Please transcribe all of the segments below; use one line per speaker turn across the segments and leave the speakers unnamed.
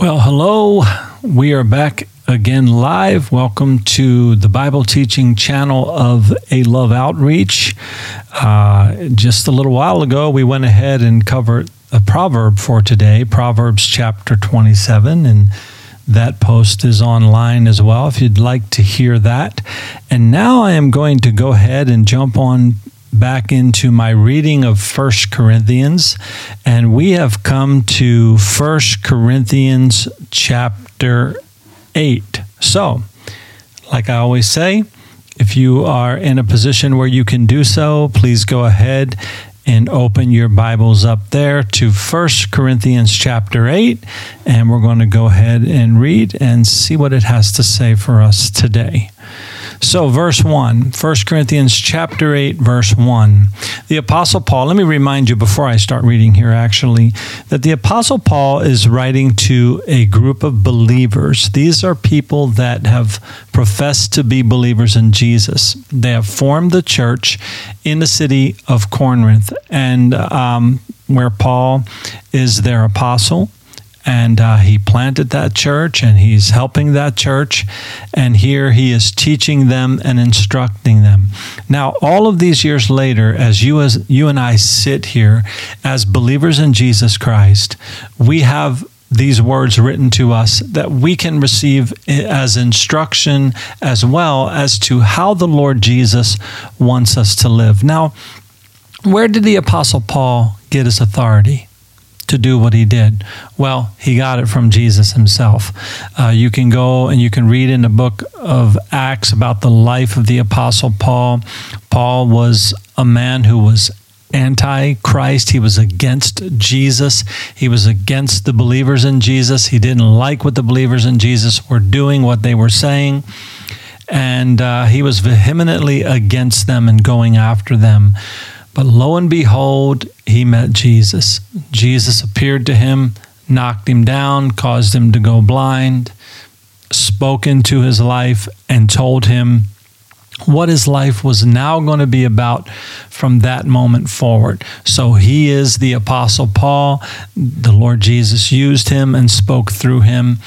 Well, hello. We are back again live. Welcome to the Bible teaching channel of A Love Outreach. Uh, just a little while ago, we went ahead and covered a proverb for today, Proverbs chapter 27. And that post is online as well if you'd like to hear that. And now I am going to go ahead and jump on back into my reading of First Corinthians, and we have come to First Corinthians chapter 8. So, like I always say, if you are in a position where you can do so, please go ahead and open your Bibles up there to First Corinthians chapter 8, and we're going to go ahead and read and see what it has to say for us today. So, verse 1, 1 Corinthians chapter 8, verse 1. The Apostle Paul, let me remind you before I start reading here, actually, that the Apostle Paul is writing to a group of believers. These are people that have professed to be believers in Jesus. They have formed the church in the city of Corinth, and um, where Paul is their apostle and uh, he planted that church and he's helping that church and here he is teaching them and instructing them now all of these years later as you as you and i sit here as believers in jesus christ we have these words written to us that we can receive as instruction as well as to how the Lord Jesus wants us to live. Now, where did the Apostle Paul get his authority? To do what he did? Well, he got it from Jesus himself. Uh, you can go and you can read in the book of Acts about the life of the Apostle Paul. Paul was a man who was anti Christ. He was against Jesus. He was against the believers in Jesus. He didn't like what the believers in Jesus were doing, what they were saying. And uh, he was vehemently against them and going after them. But lo and behold, he met Jesus. Jesus appeared to him, knocked him down, caused him to go blind, spoke into his life, and told him what his life was now going to be about from that moment forward. So he is the Apostle Paul. The Lord Jesus used him and spoke through him.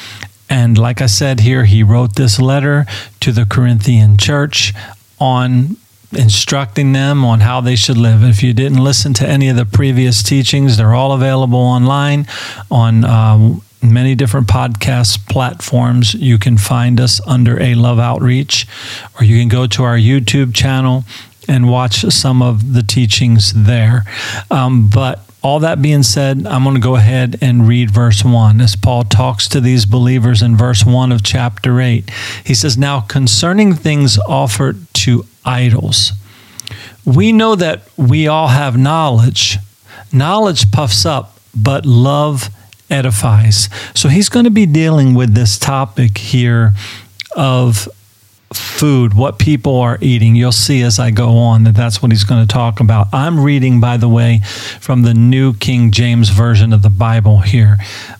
And like I said here, he wrote this letter to the Corinthian church on instructing them on how they should live. If you didn't listen to any of the previous teachings, they're all available online on um, many different podcast platforms. You can find us under A Love Outreach, or you can go to our YouTube channel and watch some of the teachings there. Um, but all that being said, I'm going to go ahead and read verse 1 as Paul talks to these believers in verse 1 of chapter 8. He says, Now concerning things offered to idols, we know that we all have knowledge. Knowledge puffs up, but love edifies. So he's going to be dealing with this topic here of food, what people are eating. You'll see as I go on that that's what he's going to talk about. I'm reading, by the way, from the New King James Version of the Bible here.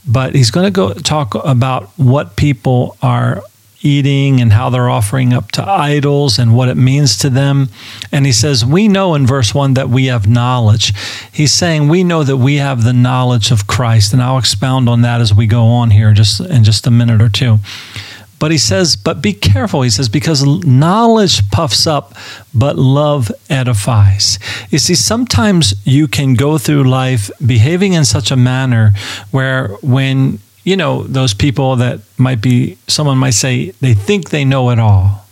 But he's going to go talk about what people are eating and how they're offering up to idols and what it means to them. And he says, We know in verse 1 that we have knowledge. He's saying we know that we have the knowledge of Christ. And I'll expound on that as we go on here just in just a minute or two. But he says, but be careful. He says, because knowledge puffs up, but love edifies. You see, sometimes you can go through life behaving in such a manner where when, you know, those people that might be, someone might say, they think they know it all,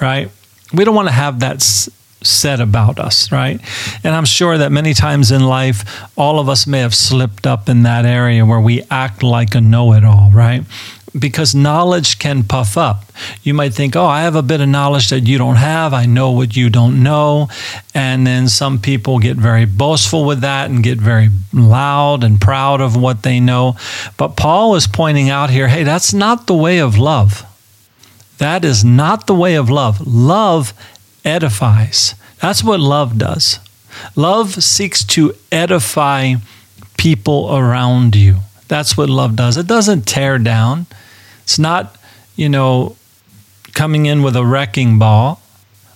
right? We don't want to have that said about us, right? And I'm sure that many times in life, all of us may have slipped up in that area where we act like a know it all, right? Because knowledge can puff up. You might think, oh, I have a bit of knowledge that you don't have. I know what you don't know. And then some people get very boastful with that and get very loud and proud of what they know. But Paul is pointing out here hey, that's not the way of love. That is not the way of love. Love edifies. That's what love does. Love seeks to edify people around you. That's what love does. It doesn't tear down. It's not, you know, coming in with a wrecking ball.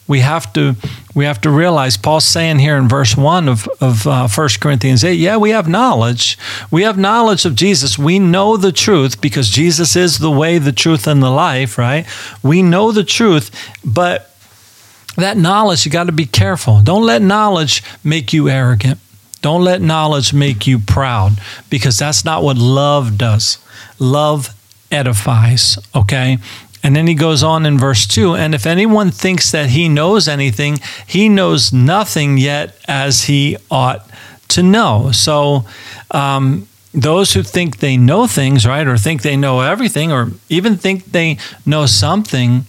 we have to we have to realize Paul's saying here in verse one of of uh, 1 Corinthians eight. Yeah, we have knowledge. We have knowledge of Jesus. We know the truth because Jesus is the way, the truth, and the life. Right? We know the truth, but that knowledge you got to be careful. Don't let knowledge make you arrogant. Don't let knowledge make you proud because that's not what love does. Love edifies, okay? And then he goes on in verse 2 and if anyone thinks that he knows anything, he knows nothing yet as he ought to know. So, um, those who think they know things, right, or think they know everything, or even think they know something,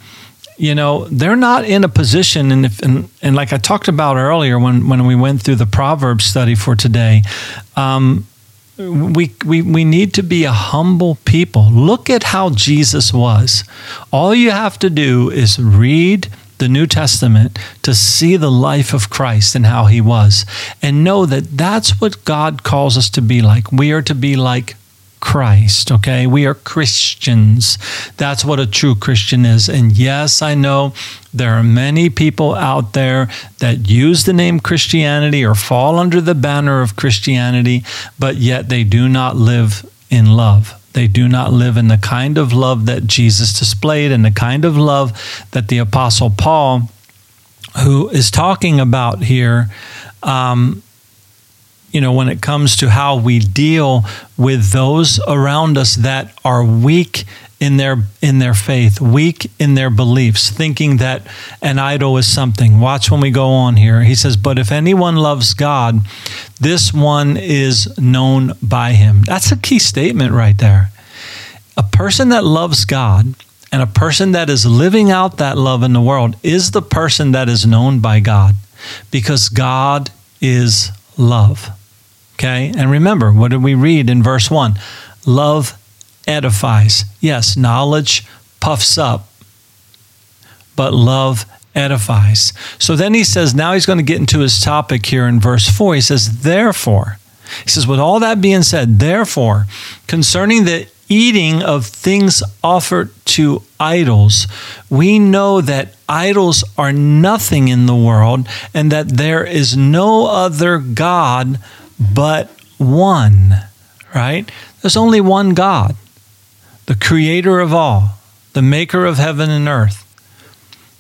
you know, they're not in a position, and, if, and, and like I talked about earlier when, when we went through the Proverbs study for today, um, we, we, we need to be a humble people. Look at how Jesus was. All you have to do is read the New Testament to see the life of Christ and how he was, and know that that's what God calls us to be like. We are to be like Christ, okay? We are Christians. That's what a true Christian is. And yes, I know there are many people out there that use the name Christianity or fall under the banner of Christianity, but yet they do not live in love. They do not live in the kind of love that Jesus displayed and the kind of love that the Apostle Paul, who is talking about here, um, you know, when it comes to how we deal with those around us that are weak in their in their faith, weak in their beliefs, thinking that an idol is something. Watch when we go on here. He says, "But if anyone loves God, this one is known by him." That's a key statement right there. A person that loves God and a person that is living out that love in the world is the person that is known by God because God is love. Okay. And remember, what did we read in verse 1? Love edifies. Yes, knowledge puffs up, but love edifies. So then he says, now he's going to get into his topic here in verse 4. He says, Therefore, he says, with all that being said, therefore, concerning the eating of things offered to idols, we know that idols are nothing in the world and that there is no other God but one, right? There's only one God, the creator of all, the maker of heaven and earth.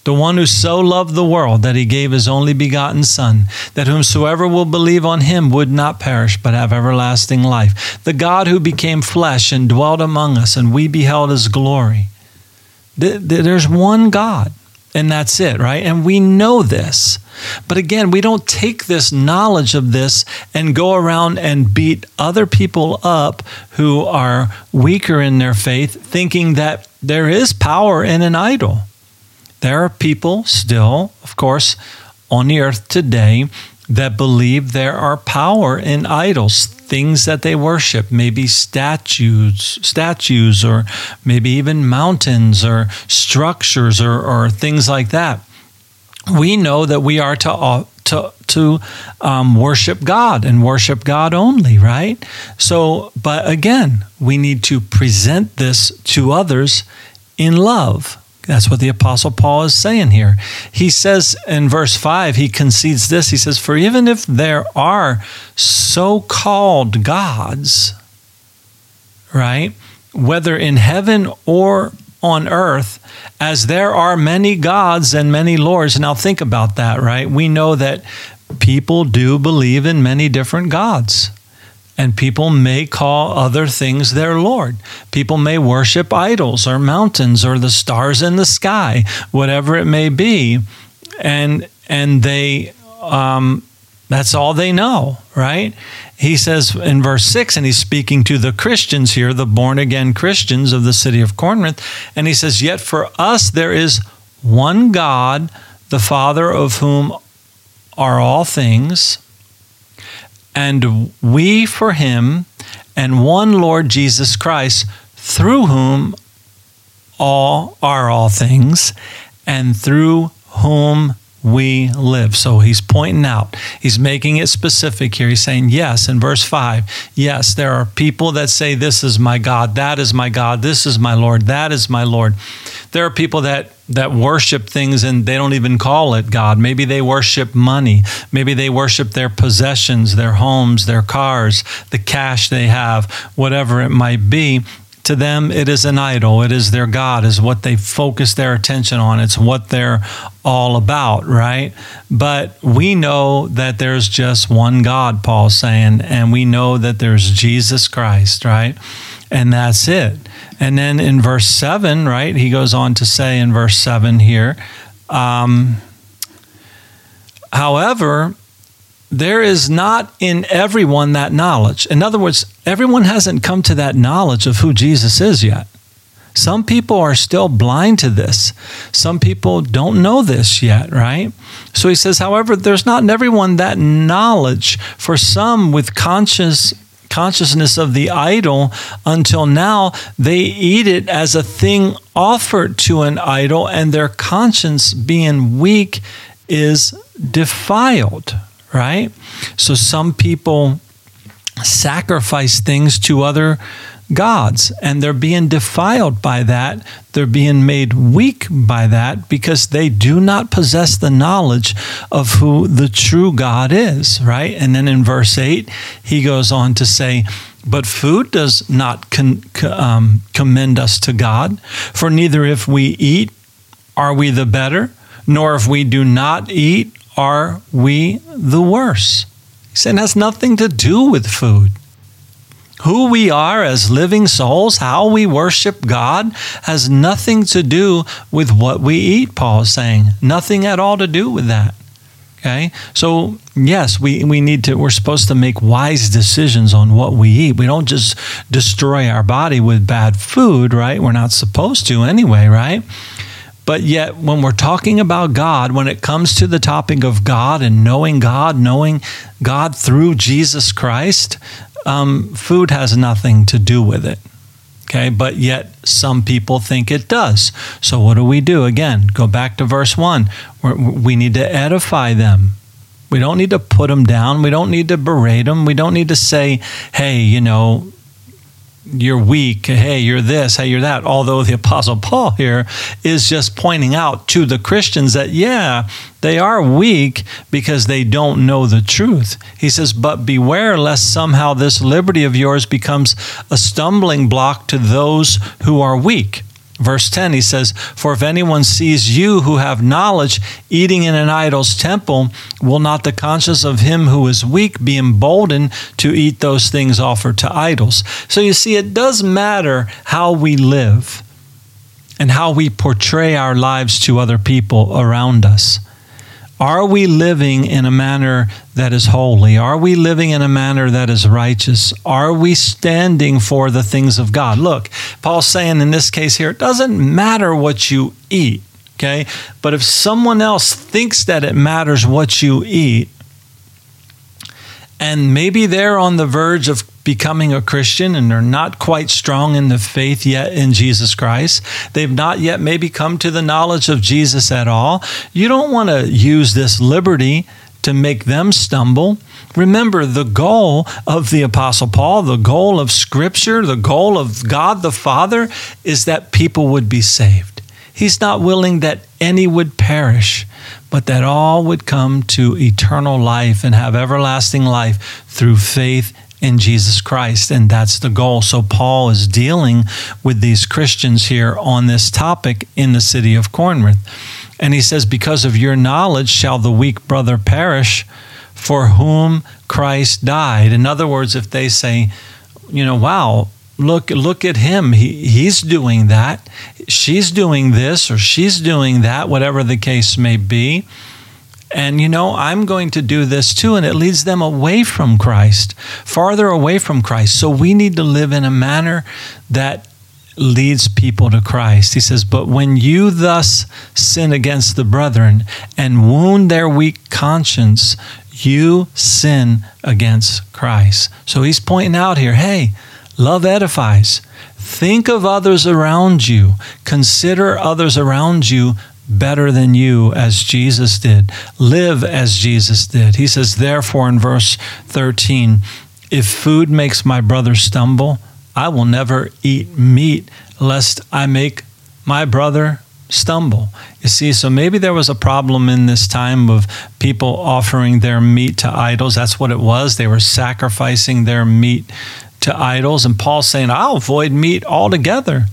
The one who so loved the world that he gave his only begotten Son, that whomsoever will believe on him would not perish, but have everlasting life. The God who became flesh and dwelt among us, and we beheld his glory. There's one God. And that's it, right? And we know this. But again, we don't take this knowledge of this and go around and beat other people up who are weaker in their faith, thinking that there is power in an idol. There are people still, of course, on the earth today that believe there are power in idols, things that they worship, maybe statues, statues, or maybe even mountains or structures or, or things like that. We know that we are to uh, to to um, worship God and worship God only, right? So, but again, we need to present this to others in love. That's what the Apostle Paul is saying here. He says in verse 5, he concedes this. He says, For even if there are so called gods, right, whether in heaven or on earth, as there are many gods and many lords. Now, think about that, right? We know that people do believe in many different gods. And people may call other things their Lord. People may worship idols or mountains or the stars in the sky, whatever it may be. And and they um, that's all they know, right? He says in verse 6, and he's speaking to the Christians here, the born again Christians of the city of Corinth, and he says, Yet for us there is one God, the Father of whom are all things, and we for him, and one Lord Jesus Christ, through whom all are all things, and through whom we live. So he's pointing out, he's making it specific here. He's saying, yes, in verse 5, yes, there are people that say, This is my God, that is my God, this is my Lord, that is my Lord. There are people that that worship things and they don't even call it God. Maybe they worship money. Maybe they worship their possessions, their homes, their cars, the cash they have, whatever it might be to them it is an idol. It is their god is what they focus their attention on. It's what they're all about right? But we know that there's just one god paul's saying and we know that there's jesus christ right? And that's it. And then in verse 7 right he goes on to say in verse 7 here um, however there is not in everyone that knowledge. In other words, everyone hasn't come to that knowledge of who Jesus is yet. Some people are still blind to this. Some people don't know this yet, right? So he says, however, there's not in everyone that knowledge. For some with conscious consciousness of the idol until now they eat it as a thing offered to an idol and their conscience being weak is defiled right? So some people sacrifice things to other gods and they're being defiled by that. They're being made weak by that because they do not possess the knowledge of who the true God is, right? And then in verse 8, he goes on to say, but food does not con- um, commend us to God, for neither if we eat are we the better, nor if we do not eat are we the worse? He said has nothing to do with food. Who we are as living souls, how we worship God, has nothing to do with what we eat, Paul is saying. Nothing at all to do with that. Okay? So, yes, we, we need to, we're supposed to make wise decisions on what we eat. We don't just destroy our body with bad food, right? We're not supposed to anyway, right? But yet, when we're talking about God, when it comes to the topic of God and knowing God, knowing God through Jesus Christ, um, food has nothing to do with it. Okay, but yet some people think it does. So, what do we do? Again, go back to verse 1. We're, we need to edify them. We don't need to put them down. We don't need to berate them. We don't need to say, hey, you know, you're weak, hey, you're this, hey, you're that. Although the Apostle Paul here is just pointing out to the Christians that, yeah, they are weak because they don't know the truth. He says, but beware lest somehow this liberty of yours becomes a stumbling block to those who are weak. Verse 10, he says, For if anyone sees you who have knowledge eating in an idol's temple, will not the conscience of him who is weak be emboldened to eat those things offered to idols? So you see, it does matter how we live and how we portray our lives to other people around us. Are we living in a manner that is holy? Are we living in a manner that is righteous? Are we standing for the things of God? Look, Paul's saying in this case here, it doesn't matter what you eat, okay? But if someone else thinks that it matters what you eat, and maybe they're on the verge of becoming a Christian and they're not quite strong in the faith yet in Jesus Christ. They've not yet maybe come to the knowledge of Jesus at all. You don't want to use this liberty to make them stumble. Remember, the goal of the Apostle Paul, the goal of Scripture, the goal of God the Father is that people would be saved. He's not willing that any would perish, but that all would come to eternal life and have everlasting life through faith in Jesus Christ. And that's the goal. So Paul is dealing with these Christians here on this topic in the city of Corinth. And he says, Because of your knowledge shall the weak brother perish for whom Christ died. In other words, if they say, you know, wow, look look at him he, he's doing that she's doing this or she's doing that whatever the case may be and you know, I'm going to do this too. And it leads them away from Christ, farther away from Christ. So we need to live in a manner that leads people to Christ. He says, But when you thus sin against the brethren and wound their weak conscience, you sin against Christ. So he's pointing out here hey, love edifies. Think of others around you. Consider others around you better than you as Jesus did. Live as Jesus did. He says, therefore, in verse 13, if food makes my brother stumble, I will never eat meat lest I make my brother stumble. You see, so maybe there was a problem in this time of people offering their meat to idols. That's what it was. They were sacrificing their meat to idols. And Paul's saying, I'll avoid meat altogether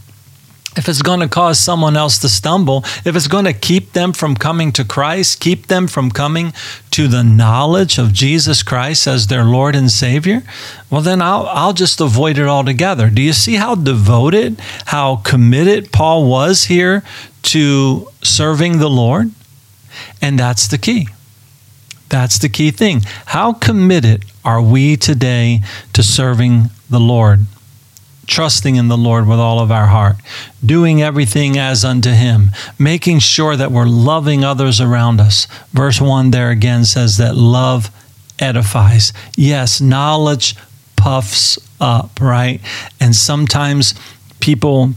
if it's going to cause someone else to stumble, if it's going to keep them from coming to Christ, keep them from coming to the knowledge of Jesus Christ as their Lord and Savior, well, then I'll, I'll just avoid it altogether. Do you see how devoted, how committed Paul was here to serving the Lord? And that's the key. That's the key thing. How committed are we today to serving the Lord? Trusting in the Lord with all of our heart, doing everything as unto Him, making sure that we're loving others around us. Verse 1 there again says that love edifies. Yes, knowledge puffs up, right? And sometimes people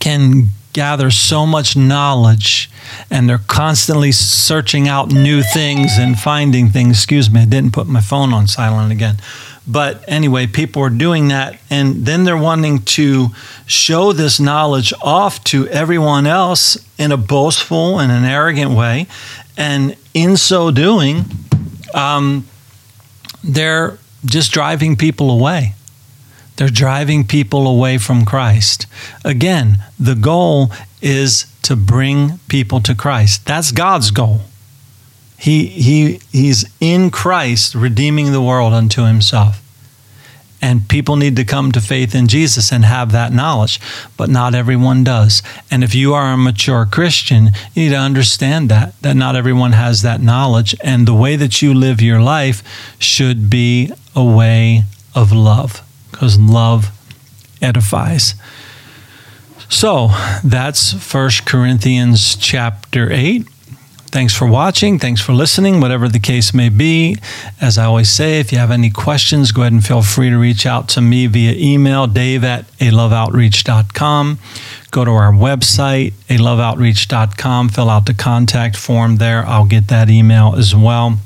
can gather so much knowledge and they're constantly searching out new things and finding things. Excuse me, I didn't put my phone on silent again. But anyway, people are doing that, and then they're wanting to show this knowledge off to everyone else in a boastful and an arrogant way. And in so doing, um, they're just driving people away. They're driving people away from Christ. Again, the goal is to bring people to Christ. That's God's goal. He, he, he's in Christ redeeming the world unto himself. And people need to come to faith in Jesus and have that knowledge, but not everyone does. And if you are a mature Christian, you need to understand that, that not everyone has that knowledge. And the way that you live your life should be a way of love, because love edifies. So that's First Corinthians chapter 8. Thanks for watching. Thanks for listening, whatever the case may be. As I always say, if you have any questions, go ahead and feel free to reach out to me via email, dave at aloveoutreach.com. Go to our website, aloveoutreach.com, fill out the contact form there. I'll get that email as well.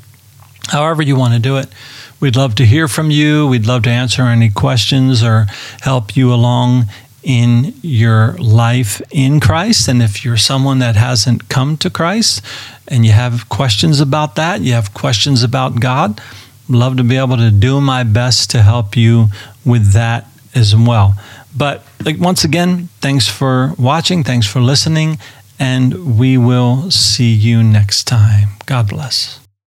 However, you want to do it, we'd love to hear from you. We'd love to answer any questions or help you along in your life in Christ. And if you're someone that hasn't come to Christ and you have questions about that, you have questions about God, love to be able to do my best to help you with that as well. But like, once again, thanks for watching, thanks for listening, and we will see you next time. God bless.